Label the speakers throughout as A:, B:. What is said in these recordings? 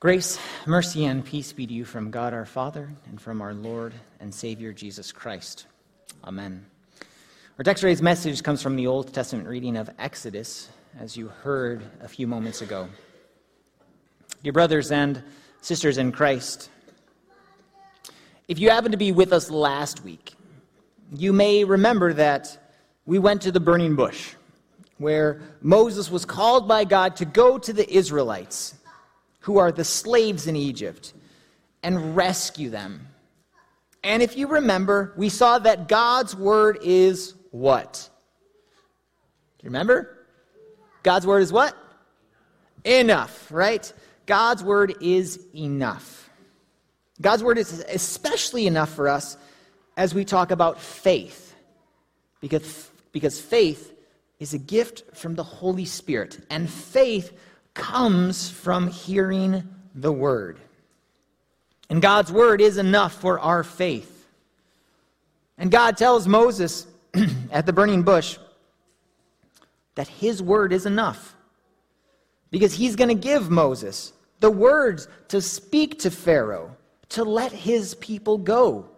A: Grace, mercy, and peace be to you from God our Father and from our Lord and Savior Jesus Christ. Amen. Our text today's message comes from the Old Testament reading of Exodus, as you heard a few moments ago. Dear brothers and sisters in Christ, if you happened to be with us last week, you may remember that we went to the burning bush, where Moses was called by God to go to the Israelites who are the slaves in Egypt and rescue them. And if you remember, we saw that God's word is what? Do you remember? God's word is what? Enough, right? God's word is enough. God's word is especially enough for us as we talk about faith. Because, because faith is a gift from the Holy Spirit. And faith comes from hearing the word. And God's word is enough for our faith. And God tells Moses at the burning bush that his word is enough. Because he's going to give Moses the words to speak to Pharaoh to let his people go.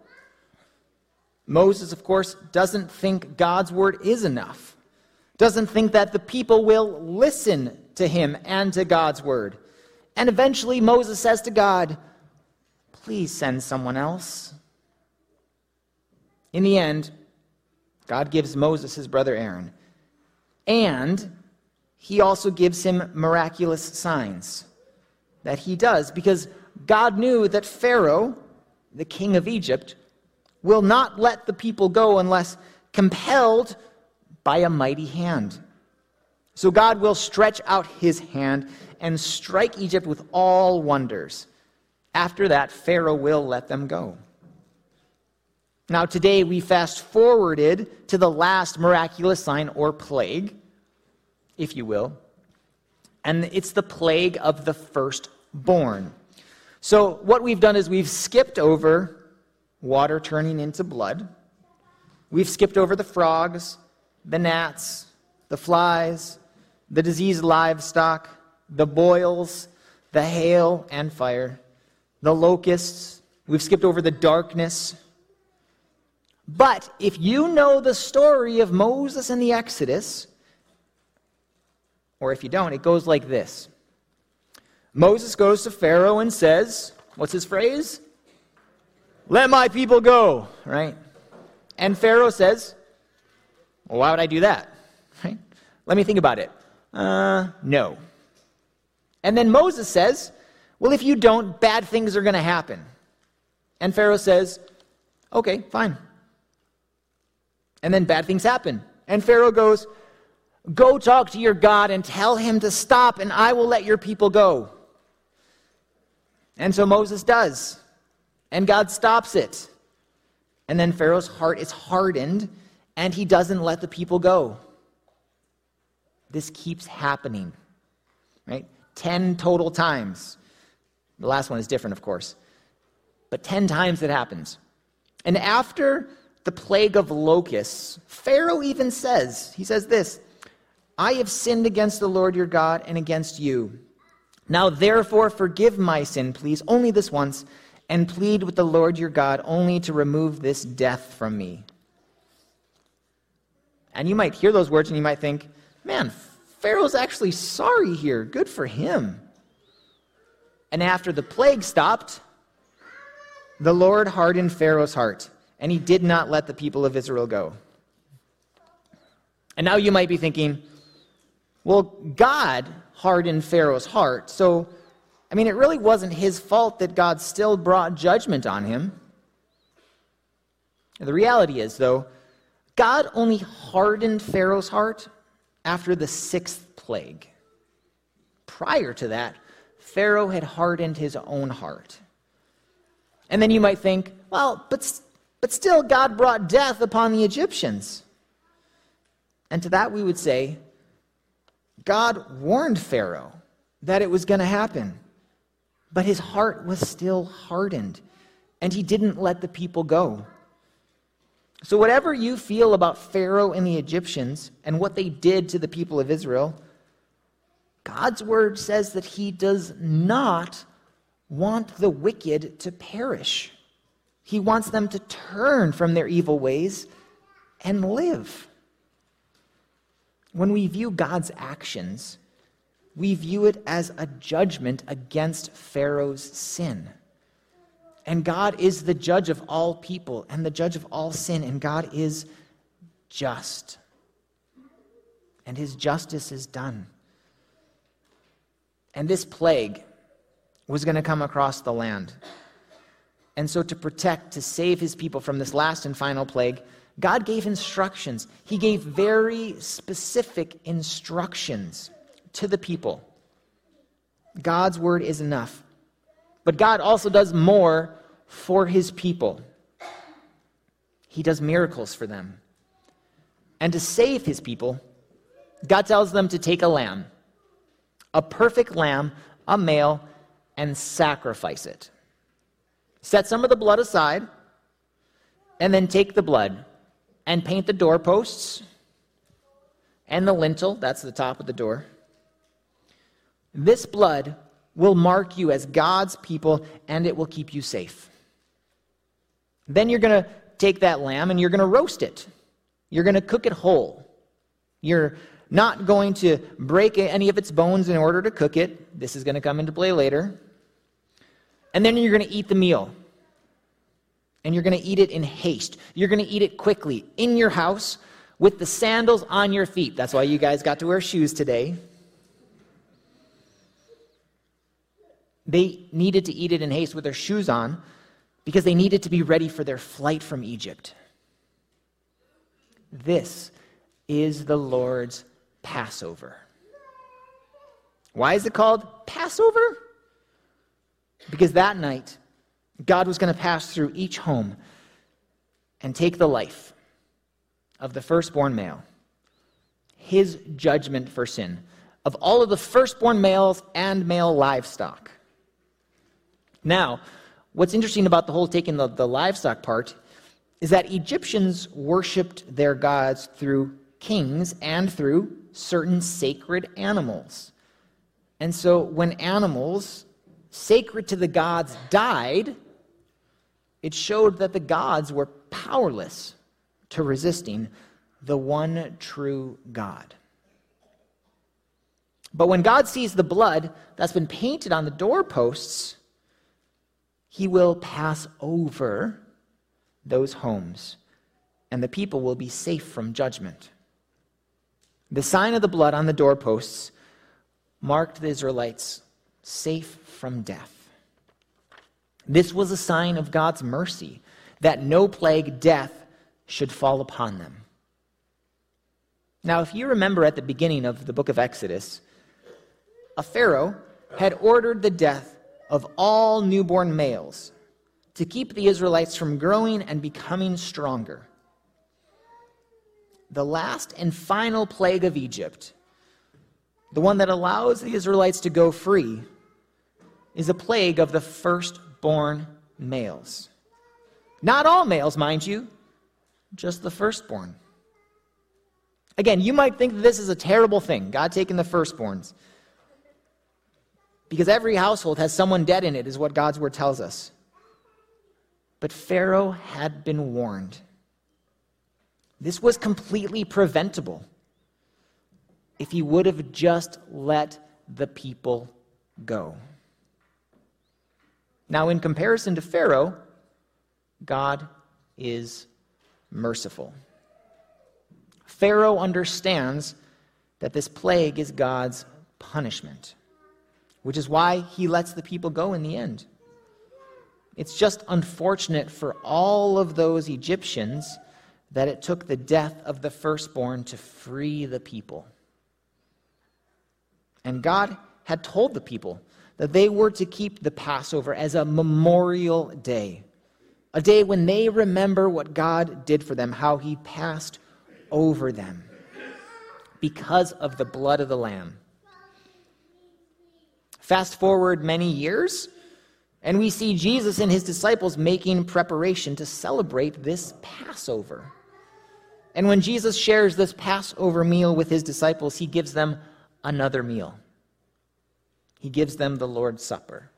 A: Moses, of course, doesn't think God's word is enough, doesn't think that the people will listen to him and to God's word. And eventually Moses says to God, Please send someone else. In the end, God gives Moses his brother Aaron. And he also gives him miraculous signs that he does because God knew that Pharaoh, the king of Egypt, will not let the people go unless compelled by a mighty hand. So God will stretch out his hand and strike Egypt with all wonders. After that, Pharaoh will let them go. Now, today we fast forwarded to the last miraculous sign or plague, if you will, and it's the plague of the firstborn. So, what we've done is we've skipped over water turning into blood, we've skipped over the frogs, the gnats, the flies, the diseased livestock, the boils, the hail and fire, the locusts. We've skipped over the darkness. But if you know the story of Moses and the Exodus, or if you don't, it goes like this Moses goes to Pharaoh and says, What's his phrase? Let my people go, right? And Pharaoh says, Well, why would I do that? Right? Let me think about it. Uh, no. And then Moses says, Well, if you don't, bad things are going to happen. And Pharaoh says, Okay, fine. And then bad things happen. And Pharaoh goes, Go talk to your God and tell him to stop, and I will let your people go. And so Moses does. And God stops it. And then Pharaoh's heart is hardened, and he doesn't let the people go. This keeps happening, right? 10 total times. The last one is different, of course. But 10 times it happens. And after the plague of locusts, Pharaoh even says, he says this I have sinned against the Lord your God and against you. Now therefore forgive my sin, please, only this once, and plead with the Lord your God only to remove this death from me. And you might hear those words and you might think, man, Pharaoh's actually sorry here. Good for him. And after the plague stopped, the Lord hardened Pharaoh's heart, and he did not let the people of Israel go. And now you might be thinking, well, God hardened Pharaoh's heart, so, I mean, it really wasn't his fault that God still brought judgment on him. The reality is, though, God only hardened Pharaoh's heart after the sixth plague. Prior to that, Pharaoh had hardened his own heart. And then you might think, well, but, but still, God brought death upon the Egyptians. And to that we would say, God warned Pharaoh that it was going to happen, but his heart was still hardened, and he didn't let the people go. So, whatever you feel about Pharaoh and the Egyptians and what they did to the people of Israel, God's word says that he does not want the wicked to perish. He wants them to turn from their evil ways and live. When we view God's actions, we view it as a judgment against Pharaoh's sin. And God is the judge of all people and the judge of all sin, and God is just. And his justice is done. And this plague was going to come across the land. And so, to protect, to save his people from this last and final plague, God gave instructions. He gave very specific instructions to the people. God's word is enough. But God also does more for his people. He does miracles for them. And to save his people, God tells them to take a lamb, a perfect lamb, a male, and sacrifice it. Set some of the blood aside, and then take the blood and paint the doorposts and the lintel, that's the top of the door. This blood will mark you as God's people and it will keep you safe. Then you're going to take that lamb and you're going to roast it. You're going to cook it whole. You're not going to break any of its bones in order to cook it. This is going to come into play later. And then you're going to eat the meal. And you're going to eat it in haste. You're going to eat it quickly in your house with the sandals on your feet. That's why you guys got to wear shoes today. They needed to eat it in haste with their shoes on because they needed to be ready for their flight from Egypt. This is the Lord's Passover. Why is it called Passover? Because that night, God was going to pass through each home and take the life of the firstborn male, his judgment for sin, of all of the firstborn males and male livestock. Now, what's interesting about the whole taking the, the livestock part is that Egyptians worshiped their gods through kings and through certain sacred animals. And so when animals sacred to the gods died, it showed that the gods were powerless to resisting the one true God. But when God sees the blood that's been painted on the doorposts, he will pass over those homes, and the people will be safe from judgment. The sign of the blood on the doorposts marked the Israelites safe from death. This was a sign of God's mercy that no plague, death, should fall upon them. Now, if you remember at the beginning of the book of Exodus, a Pharaoh had ordered the death of all newborn males to keep the Israelites from growing and becoming stronger. The last and final plague of Egypt, the one that allows the Israelites to go free, is a plague of the firstborn males. Not all males, mind you, just the firstborn. Again, you might think that this is a terrible thing, God taking the firstborns because every household has someone dead in it, is what God's word tells us. But Pharaoh had been warned. This was completely preventable if he would have just let the people go. Now, in comparison to Pharaoh, God is merciful. Pharaoh understands that this plague is God's punishment which is why he lets the people go in the end. It's just unfortunate for all of those Egyptians that it took the death of the firstborn to free the people. And God had told the people that they were to keep the Passover as a memorial day, a day when they remember what God did for them, how he passed over them because of the blood of the Lamb. Fast forward many years, and we see Jesus and his disciples making preparation to celebrate this Passover. And when Jesus shares this Passover meal with his disciples, he gives them another meal. He gives them the Lord's Supper.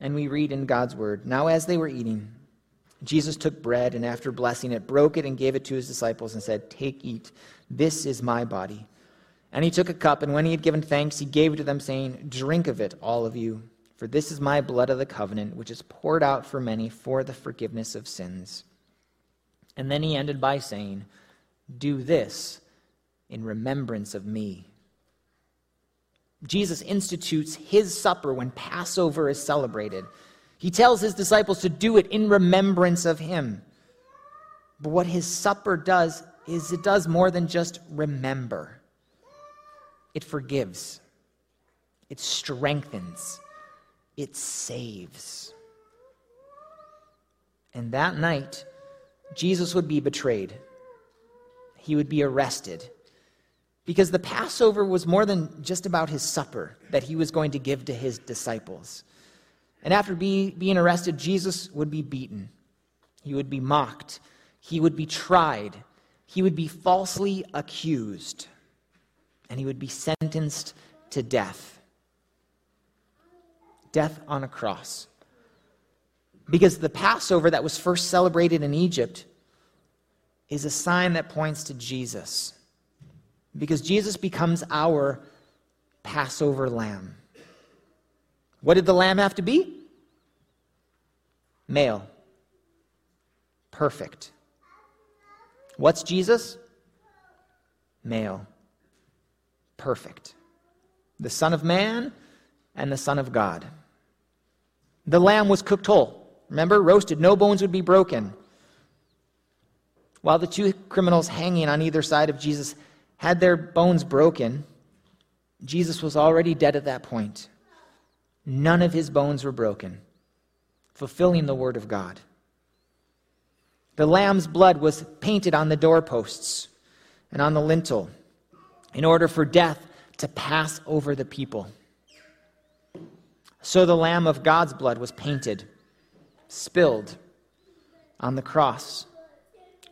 A: And we read in God's word Now, as they were eating, Jesus took bread and after blessing it, broke it and gave it to his disciples and said, Take, eat. This is my body. And he took a cup, and when he had given thanks, he gave it to them, saying, Drink of it, all of you, for this is my blood of the covenant, which is poured out for many for the forgiveness of sins. And then he ended by saying, Do this in remembrance of me. Jesus institutes his supper when Passover is celebrated. He tells his disciples to do it in remembrance of him. But what his supper does is it does more than just remember, it forgives, it strengthens, it saves. And that night, Jesus would be betrayed, he would be arrested. Because the Passover was more than just about his supper that he was going to give to his disciples. And after be, being arrested, Jesus would be beaten, he would be mocked, he would be tried, he would be falsely accused, and he would be sentenced to death. Death on a cross. Because the Passover that was first celebrated in Egypt is a sign that points to Jesus because Jesus becomes our Passover lamb. What did the lamb have to be? Male. Perfect. What's Jesus? Male. Perfect. The Son of Man and the Son of God. The lamb was cooked whole. Remember, roasted, no bones would be broken. While the two criminals hanging on either side of Jesus had their bones broken, Jesus was already dead at that point. None of his bones were broken, fulfilling the word of God. The lamb's blood was painted on the doorposts and on the lintel in order for death to pass over the people. So the Lamb of God's blood was painted, spilled on the cross,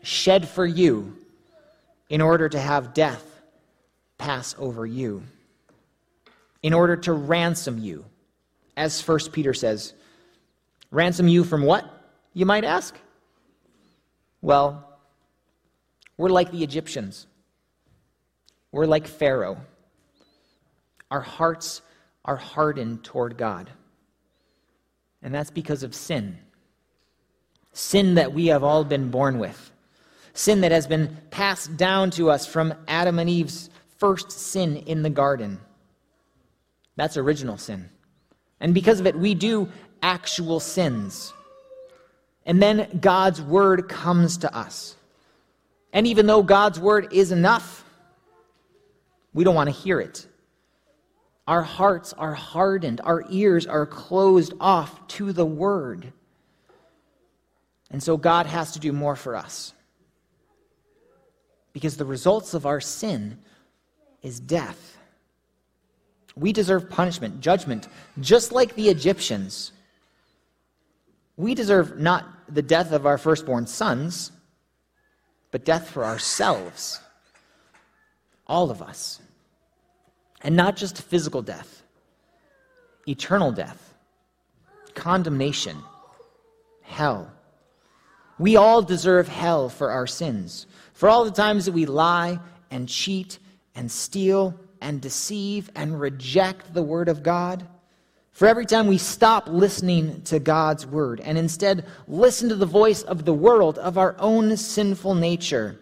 A: shed for you in order to have death pass over you, in order to ransom you. As First Peter says, ransom you from what, you might ask? Well, we're like the Egyptians. We're like Pharaoh. Our hearts are hardened toward God. And that's because of sin. Sin that we have all been born with sin that has been passed down to us from Adam and Eve's first sin in the garden. That's original sin. And because of it, we do actual sins. And then God's word comes to us. And even though God's word is enough, we don't want to hear it. Our hearts are hardened, our ears are closed off to the word. And so God has to do more for us because the results of our sin is death. We deserve punishment, judgment, just like the Egyptians. We deserve not the death of our firstborn sons, but death for ourselves. All of us. And not just physical death, eternal death, condemnation, hell. We all deserve hell for our sins. For all the times that we lie and cheat and steal and deceive and reject the Word of God, for every time we stop listening to God's Word and instead listen to the voice of the world, of our own sinful nature,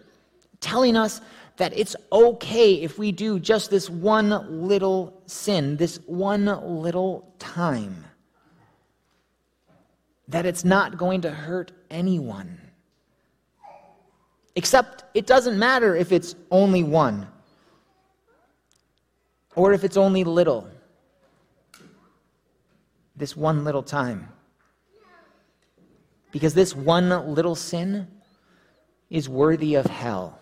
A: telling us that it's okay if we do just this one little sin, this one little time, that it's not going to hurt anyone. Except it doesn't matter if it's only one or if it's only little. This one little time. Because this one little sin is worthy of hell.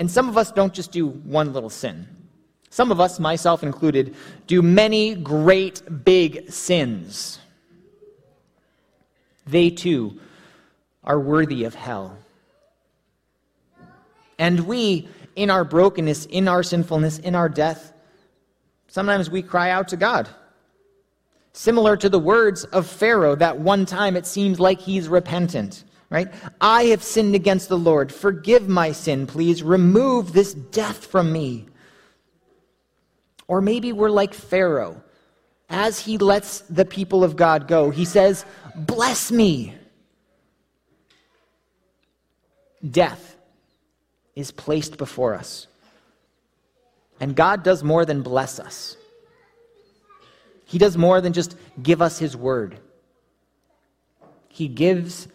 A: And some of us don't just do one little sin. Some of us, myself included, do many great big sins. They too are worthy of hell. And we, in our brokenness, in our sinfulness, in our death, sometimes we cry out to God. Similar to the words of Pharaoh, that one time it seems like he's repentant, right? I have sinned against the Lord. Forgive my sin, please. Remove this death from me. Or maybe we're like Pharaoh. As he lets the people of God go, he says, Bless me. Death is placed before us. And God does more than bless us. He does more than just give us His word. He gives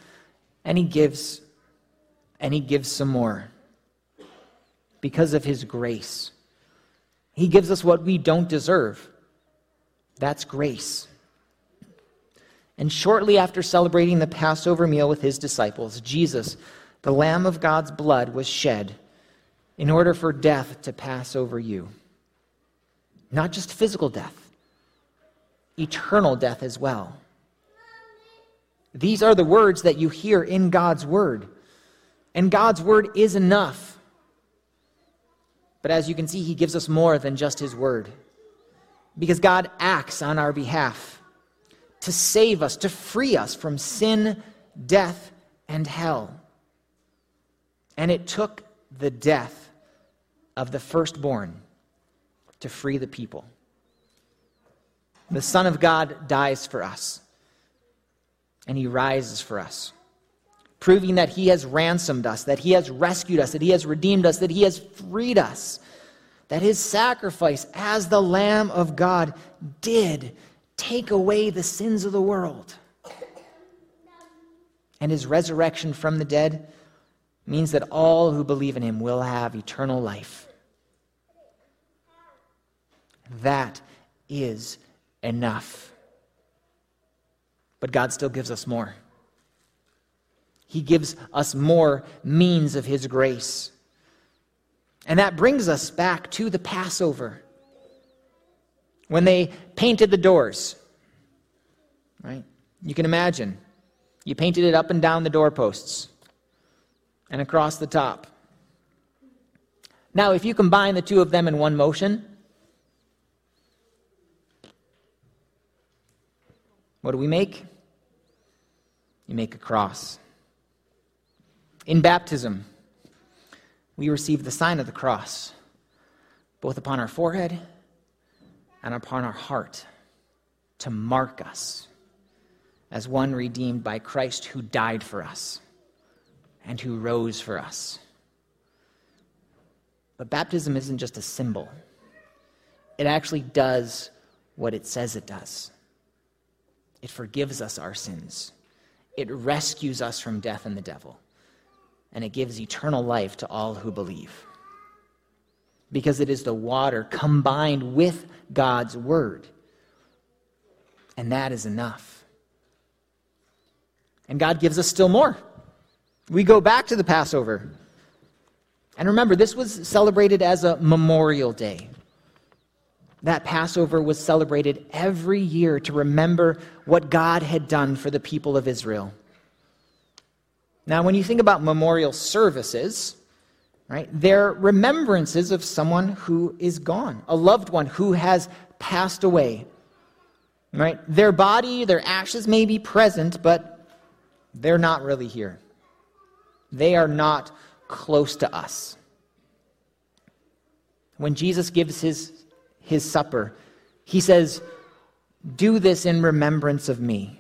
A: and He gives and He gives some more because of His grace. He gives us what we don't deserve. That's grace. And shortly after celebrating the Passover meal with his disciples, Jesus, the Lamb of God's blood, was shed in order for death to pass over you. Not just physical death, eternal death as well. These are the words that you hear in God's Word. And God's Word is enough. But as you can see, He gives us more than just His Word. Because God acts on our behalf to save us, to free us from sin, death, and hell. And it took the death of the firstborn to free the people. The Son of God dies for us, and he rises for us, proving that he has ransomed us, that he has rescued us, that he has redeemed us, that he has freed us, that his sacrifice as the Lamb of God did take away the sins of the world. And his resurrection from the dead means that all who believe in him will have eternal life. That is enough. But God still gives us more. He gives us more means of His grace. And that brings us back to the Passover. When they painted the doors, right? You can imagine. You painted it up and down the doorposts and across the top. Now, if you combine the two of them in one motion, What do we make? You make a cross. In baptism, we receive the sign of the cross, both upon our forehead and upon our heart, to mark us as one redeemed by Christ who died for us and who rose for us. But baptism isn't just a symbol, it actually does what it says it does. It forgives us our sins. It rescues us from death and the devil. And it gives eternal life to all who believe. Because it is the water combined with God's word. And that is enough. And God gives us still more. We go back to the Passover. And remember, this was celebrated as a memorial day that Passover was celebrated every year to remember what God had done for the people of Israel. Now, when you think about memorial services, right, they're remembrances of someone who is gone, a loved one who has passed away. Right? Their body, their ashes may be present, but they're not really here. They are not close to us. When Jesus gives his his supper, he says, Do this in remembrance of me.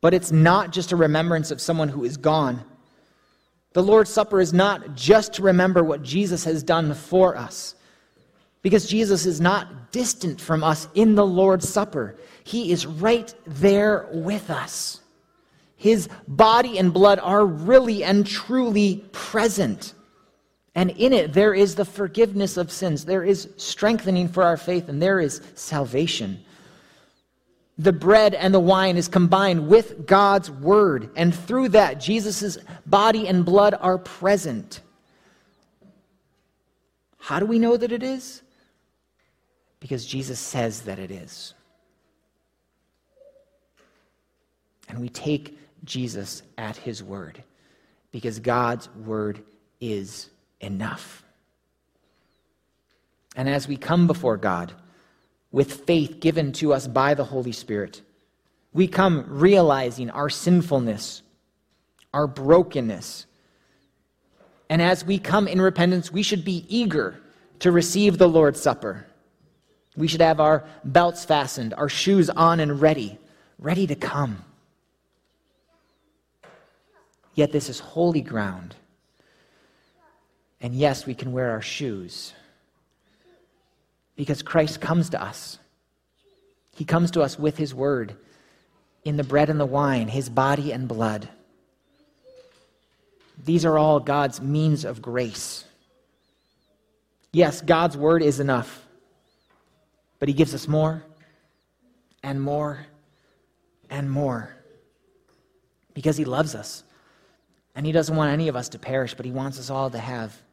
A: But it's not just a remembrance of someone who is gone. The Lord's Supper is not just to remember what Jesus has done for us, because Jesus is not distant from us in the Lord's Supper. He is right there with us. His body and blood are really and truly present. And in it, there is the forgiveness of sins, there is strengthening for our faith, and there is salvation. The bread and the wine is combined with God's word, and through that, Jesus' body and blood are present. How do we know that it is? Because Jesus says that it is. And we take Jesus at his word, because God's word is enough. And as we come before God, with faith given to us by the Holy Spirit. We come realizing our sinfulness, our brokenness. And as we come in repentance, we should be eager to receive the Lord's Supper. We should have our belts fastened, our shoes on and ready, ready to come. Yet this is holy ground. And yes, we can wear our shoes because Christ comes to us. He comes to us with his word in the bread and the wine, his body and blood. These are all God's means of grace. Yes, God's word is enough, but he gives us more and more and more because he loves us. And he doesn't want any of us to perish, but he wants us all to have